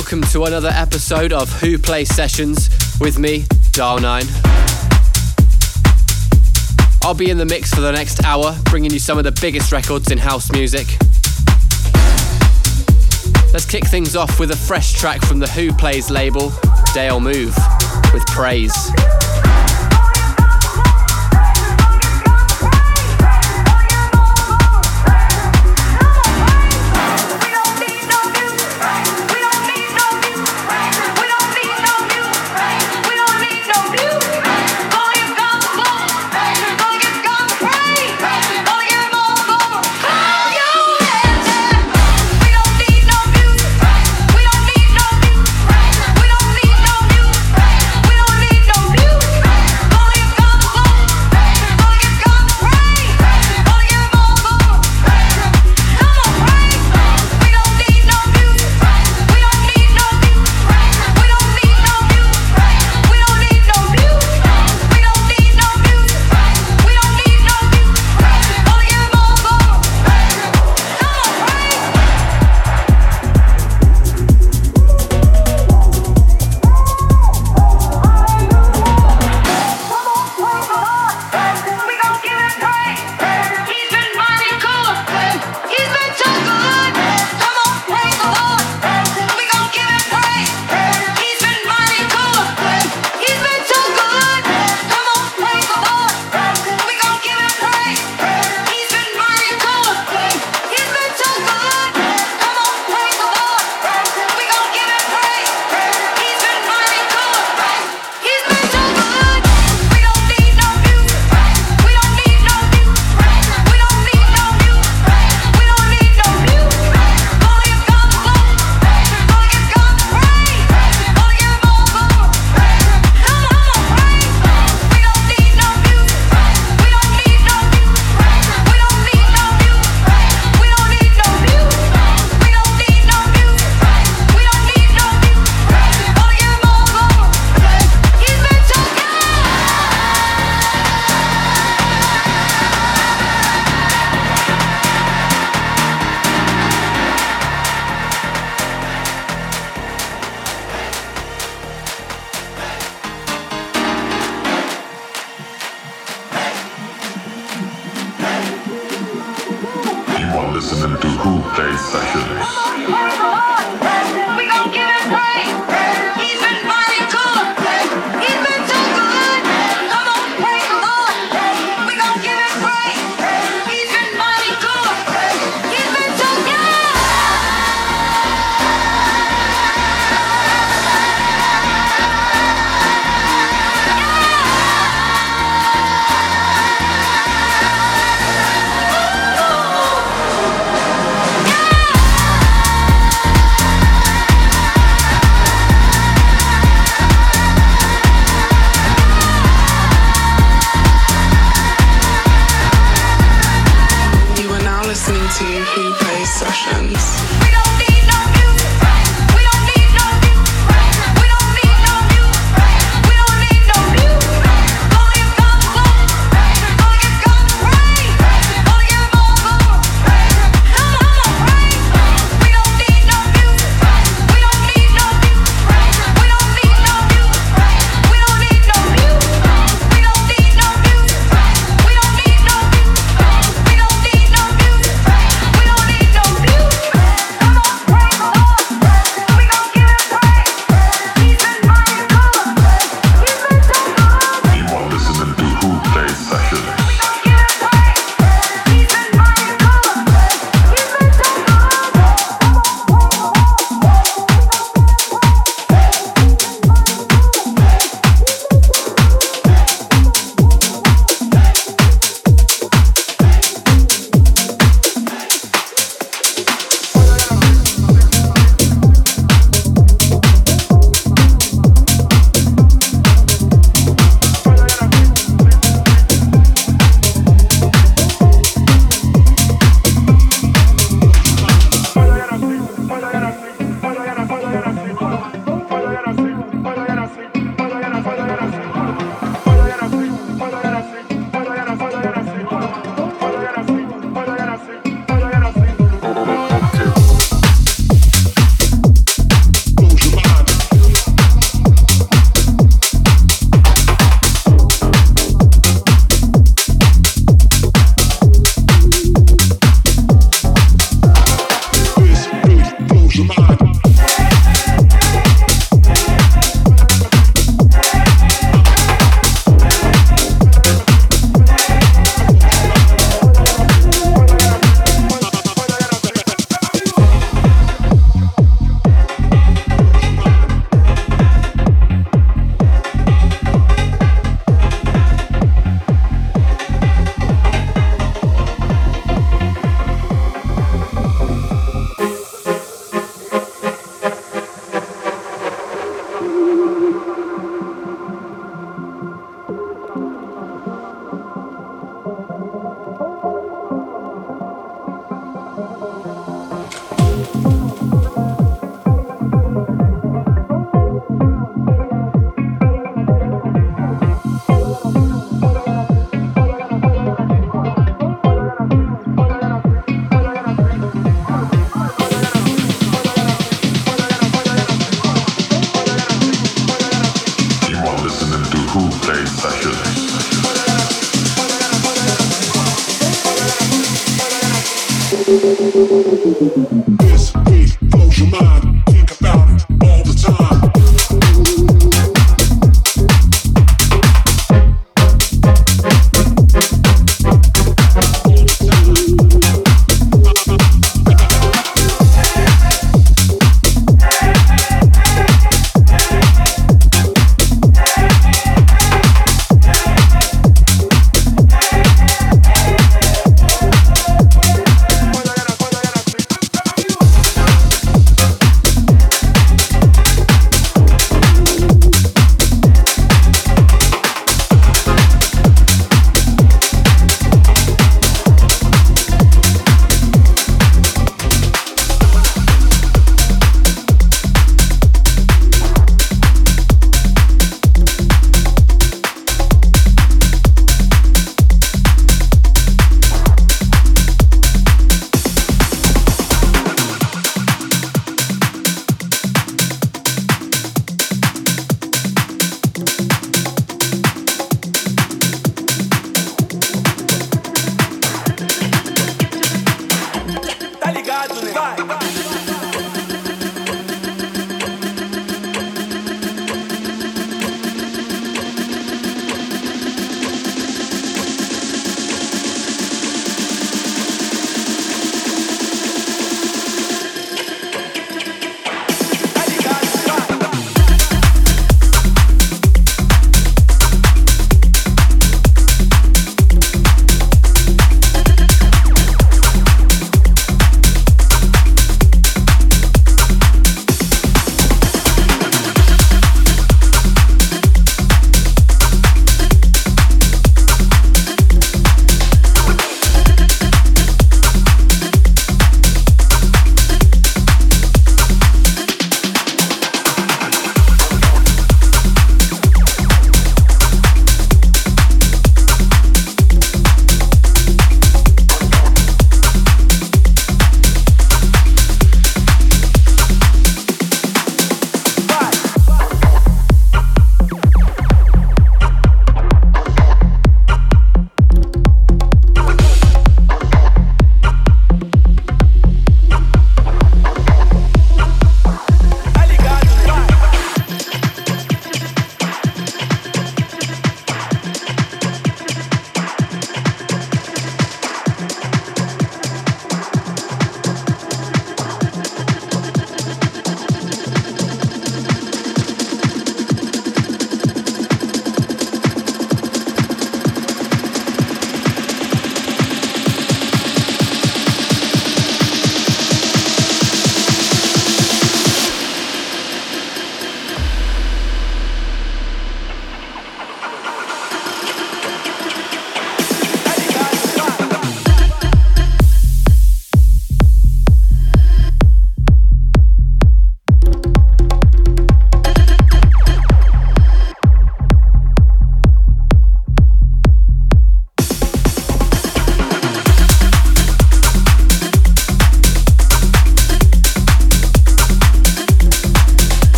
Welcome to another episode of Wh0 Plays Sessions with me, DIAL9. I'll be in the mix for the next hour, bringing you some of the biggest records in house music. Let's kick things off with a fresh track from the Wh0 Plays label, Dale Move, with Praise.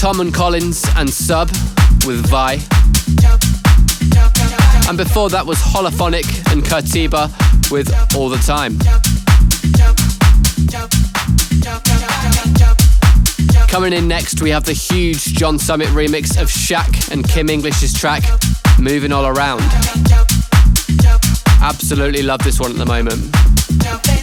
Tom & Collins and Sub with Vi. And before that was Holophonic and Kurtiba with All the Time. Coming in next, we have the huge John Summit remix of Shaq and Kim English's track, Moving All Around. Absolutely love this one at the moment.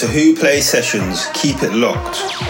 To Wh0 Play Sessions. Keep it locked.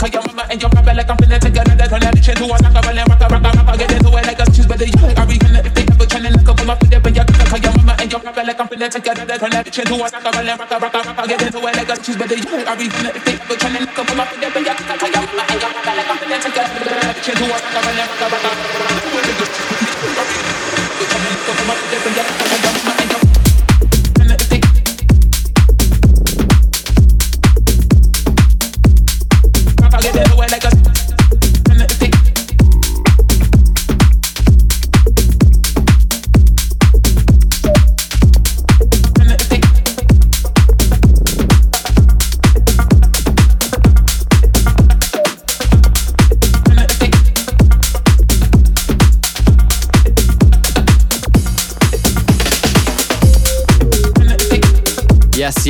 cock your mama and your papa like I'm finna take your dad turn that shit to a rock rock rock rock rock get into it like us choose whether you are even if they ever trying to look up for my foot up and your cock your mama and your papa like I'm finna take your dad turn that shit to a rock rock rock rock rock choose whether you are even if they ever trying to look up for my foot up and your cock your mama and your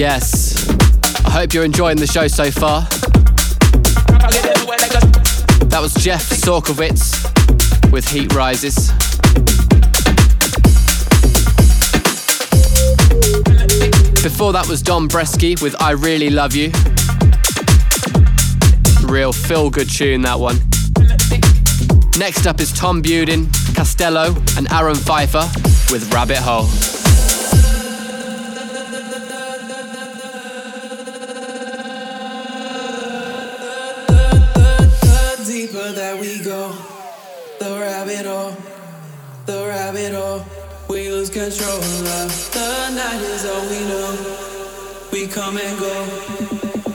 Hope you're enjoying the show so far. That was Jeff Sorkowitz with Heat Rises. Before that was Don Bresky with I Really Love You. Real feel good tune, that one. Next up is Tom Budin, Castello, and Aaron Pfeiffer with Rabbit Hole. Control of the night is all we know. We come and go,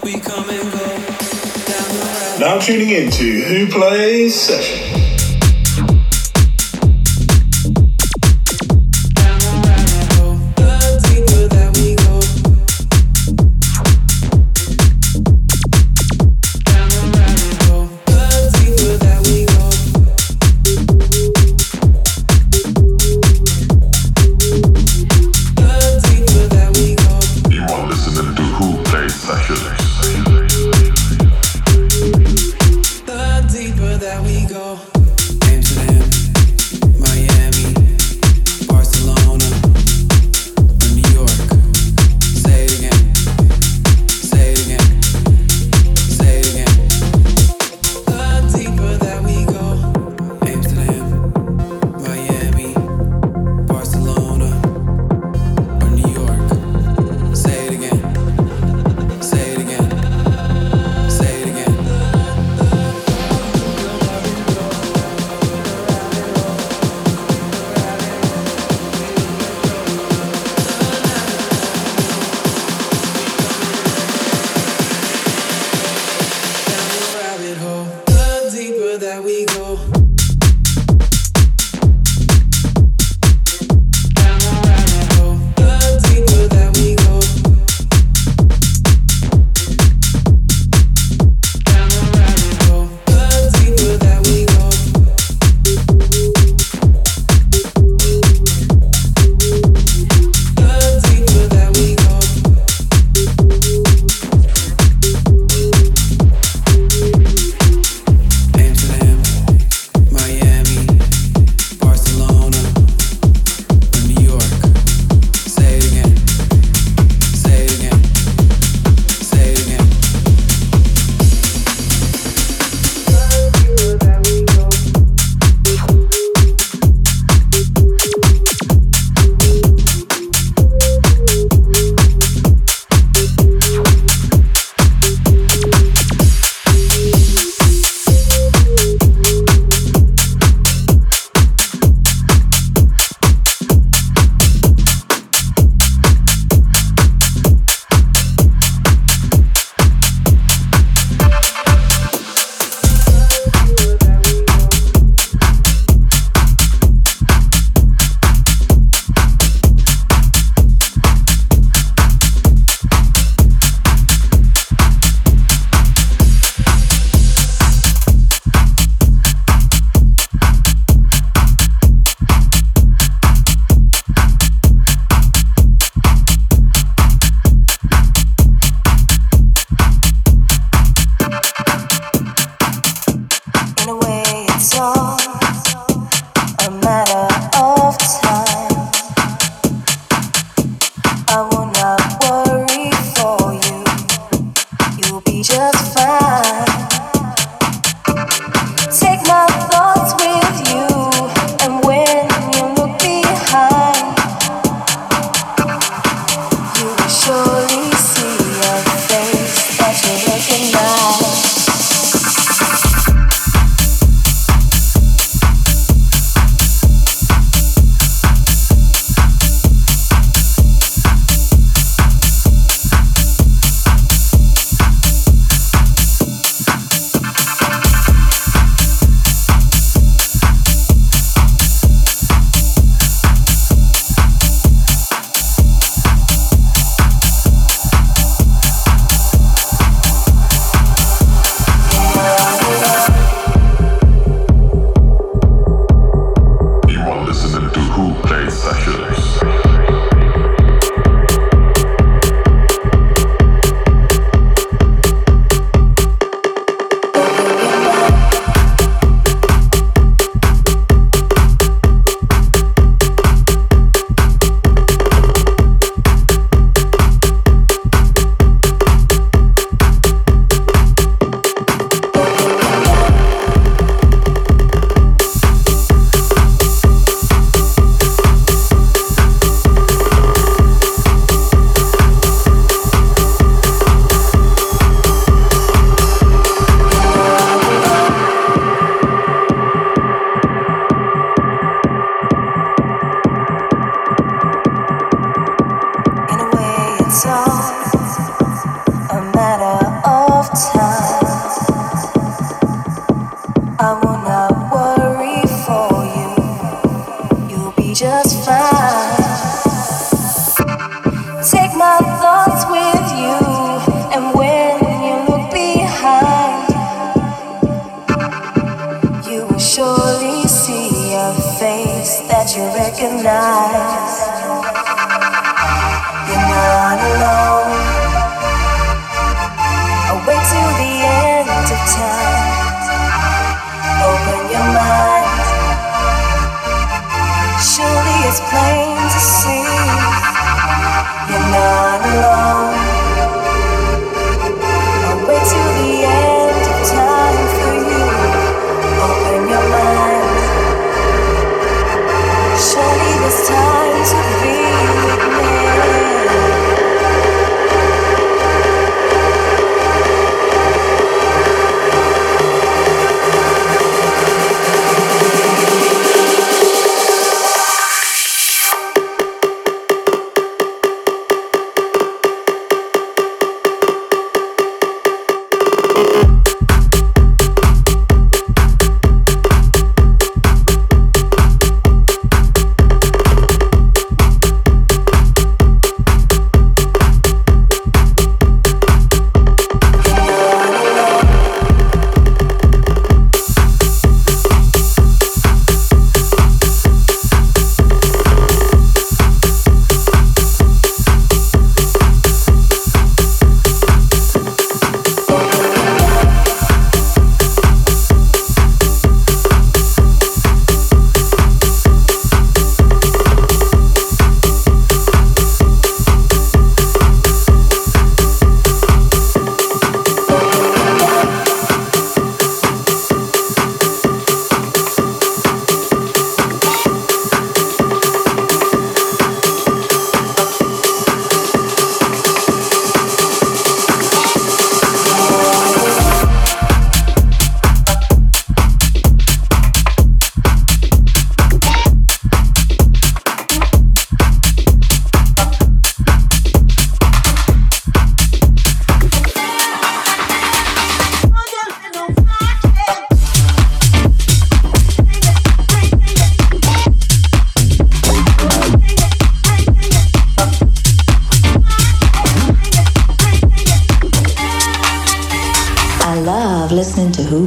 we come and go. Now tuning into Wh0 Plays Session.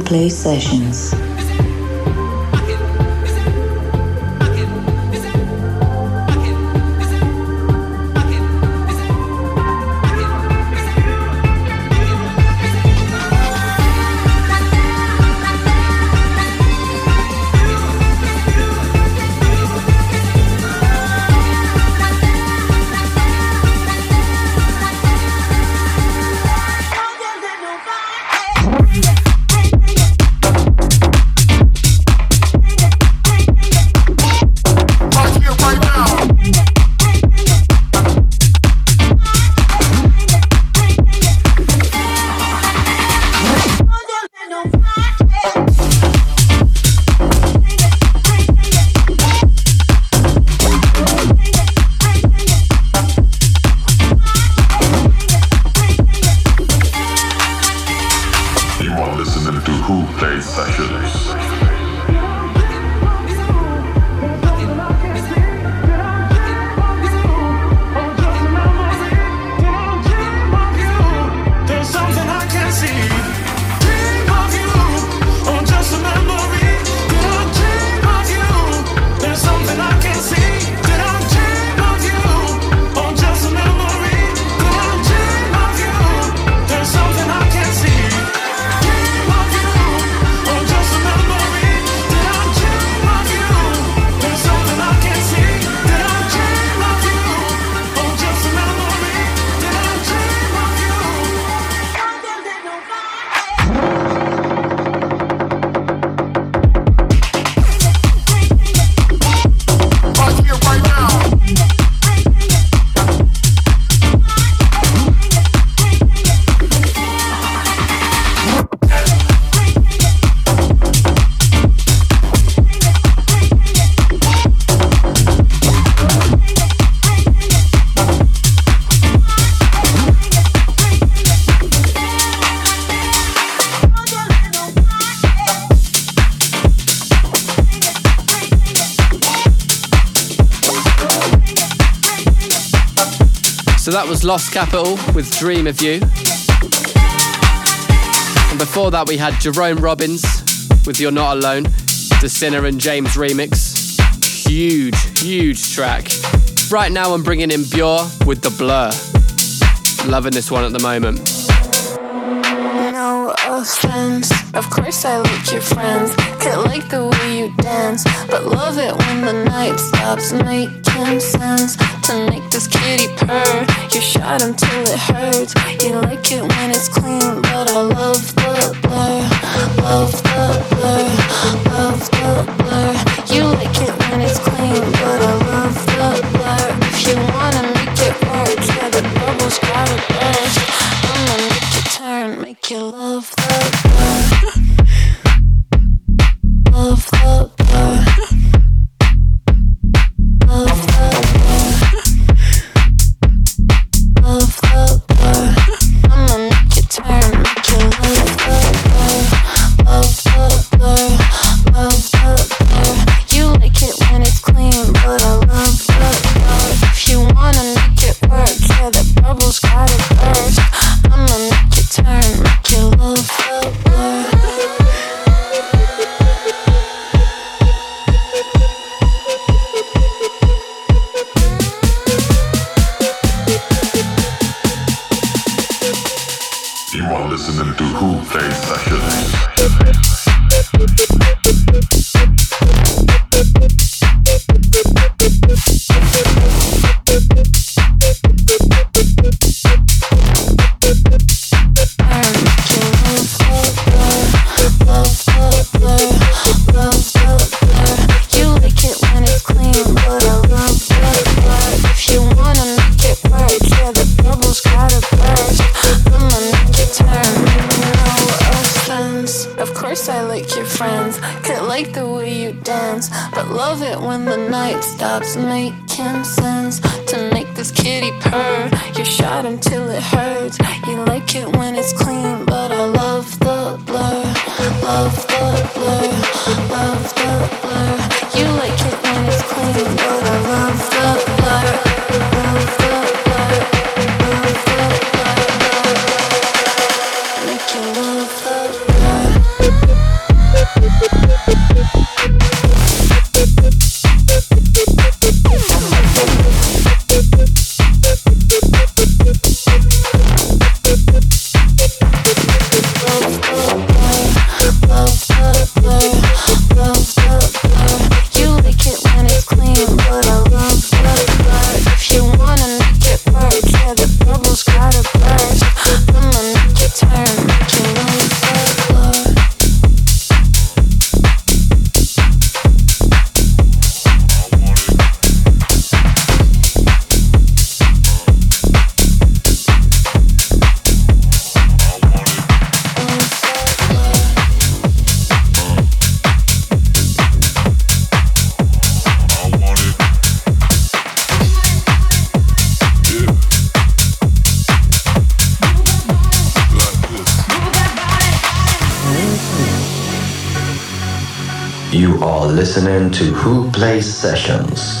Play sessions. was Lost Capital with Dream of You. And before that, we had Jerome Robbins with You're Not Alone, the Sinner and James remix. Huge, huge track. Right now, I'm bringing in Bjor with The Blur. Loving this one at the moment. No offense, of course I like your friends. I like the way you dance, but love it when the night stops making sense to make this kitty purr. You shot until it hurts. You like it when it's clean, but I love the blur. Love the blur. Love the blur. You like it when it's clean. listening to Wh0 Plays Sessions.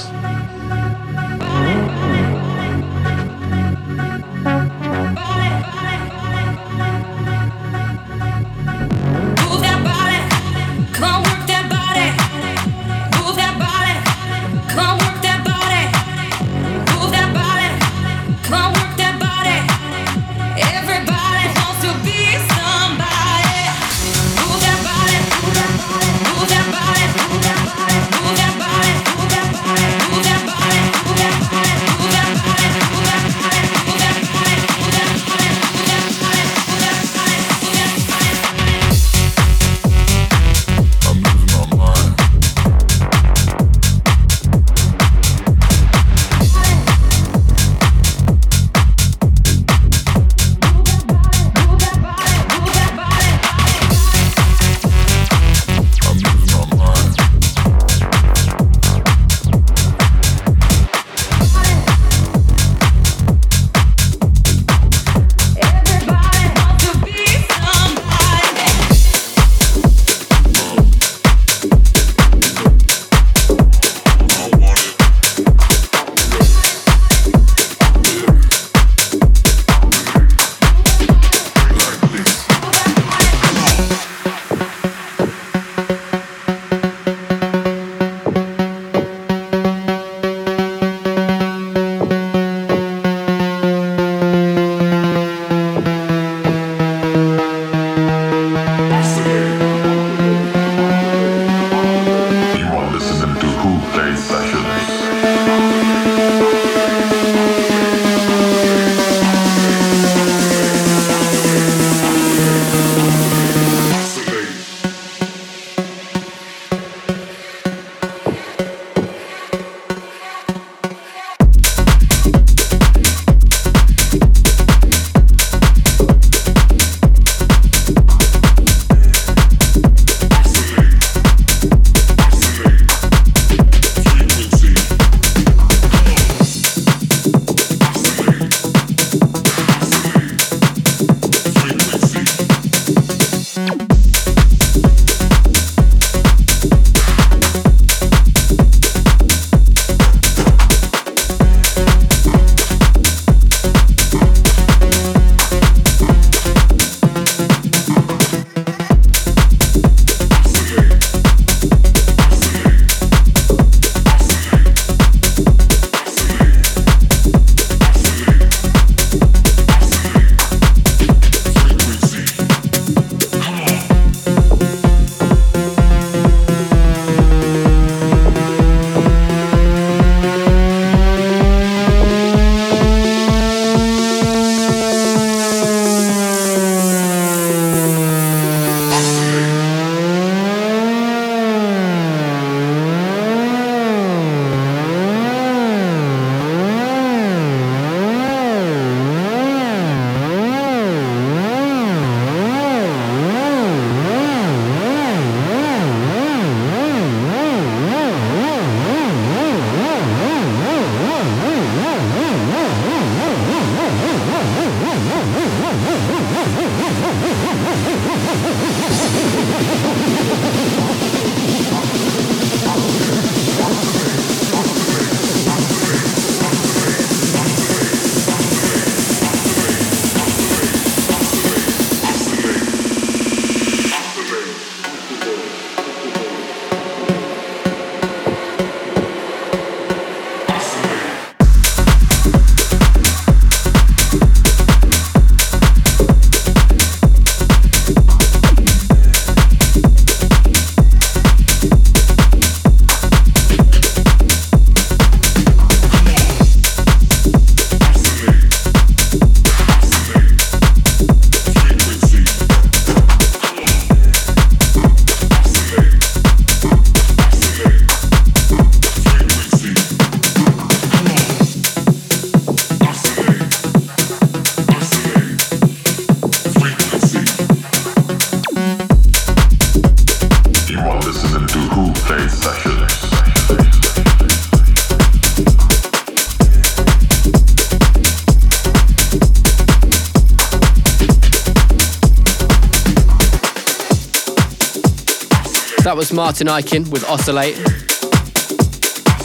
Martin Ikin with Oscillate.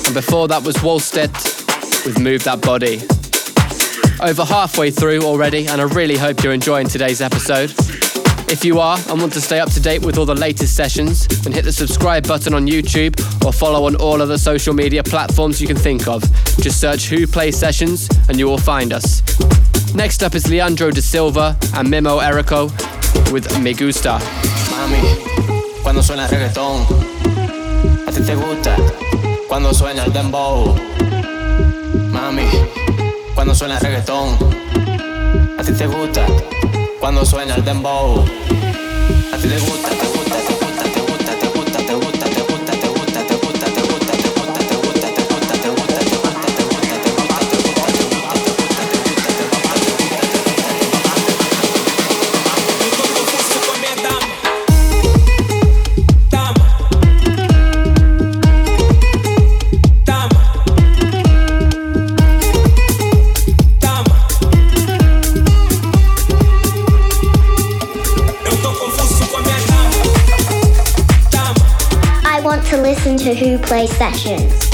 And before that was Wolstead with Move That Body. Over halfway through already, and I really hope you're enjoying today's episode. If you are and want to stay up to date with all the latest sessions, then hit the subscribe button on YouTube or follow on all other social media platforms you can think of. Just search Wh0 Plays Sessions and you will find us. Next up is Leandro da Silva and Mimo Erico with Me Gusta. Mami. Cuando suena reggaetón. A ti te gusta cuando suena el dembow. Mami, cuando suena reggaetón. A ti te gusta cuando suena el dembow. A ti te gusta, Wh0 Play Sessions.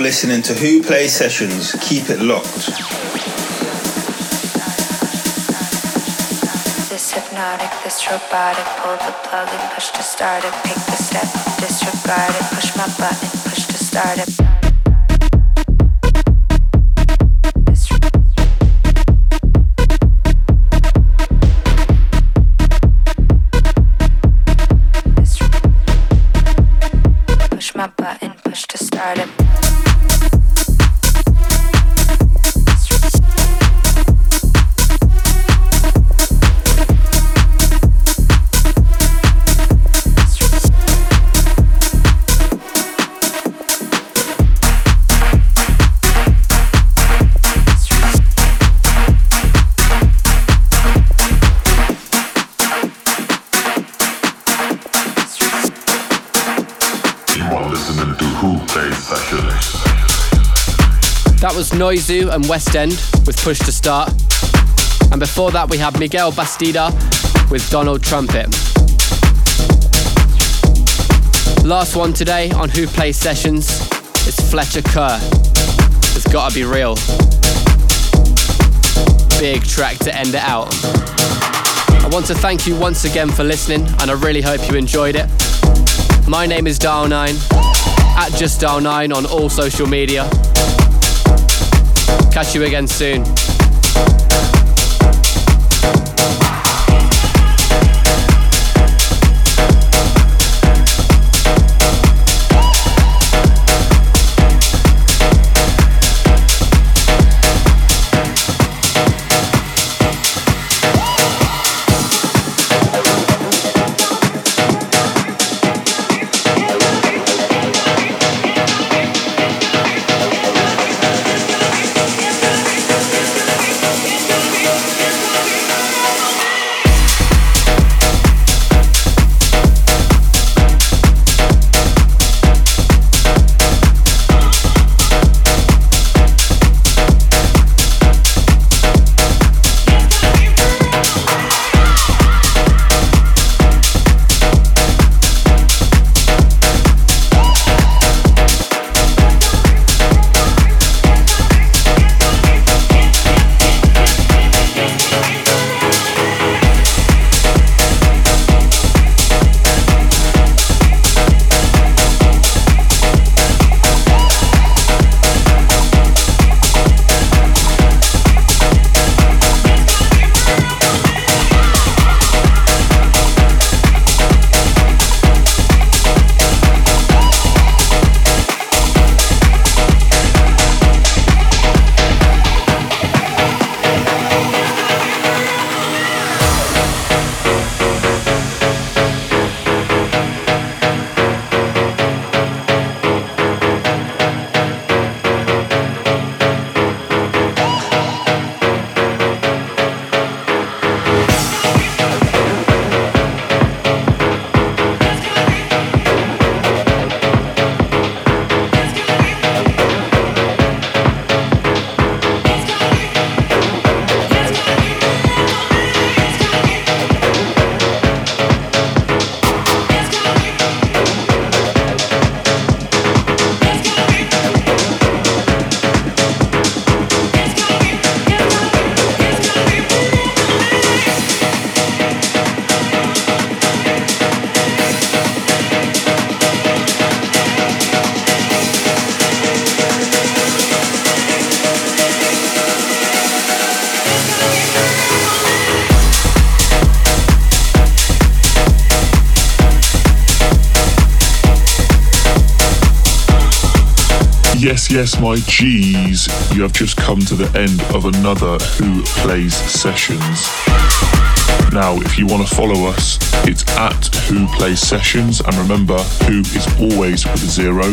You're listening to Wh0 Play Sessions. Keep it locked. This hypnotic, this robotic, pull the plug and push to start it. Pick the step, disregard it, push my button, push to start it. Noizu and Westend with Push to Start. And before that, we had Miguel Bastida with Donald Trumpet. Last one today on Wh0 Plays Sessions is Fletcher Kerr. It's gotta be real. Big track to end it out. I want to thank you once again for listening, and I really hope you enjoyed it. My name is DIAL9, at Just Dial9 on all social media. Catch you again soon. Yes, my G's. You have just come to the end of another Wh0 Plays Sessions. Now, if you want to follow us, it's at Wh0 Plays Sessions, and remember, Who is always with a zero.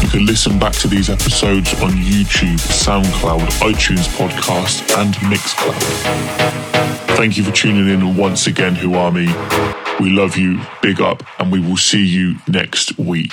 You can listen back to these episodes on YouTube, SoundCloud, iTunes Podcast, and Mixcloud. Thank you for tuning in once again, Who Army. We love you, big up, and we will see you next week.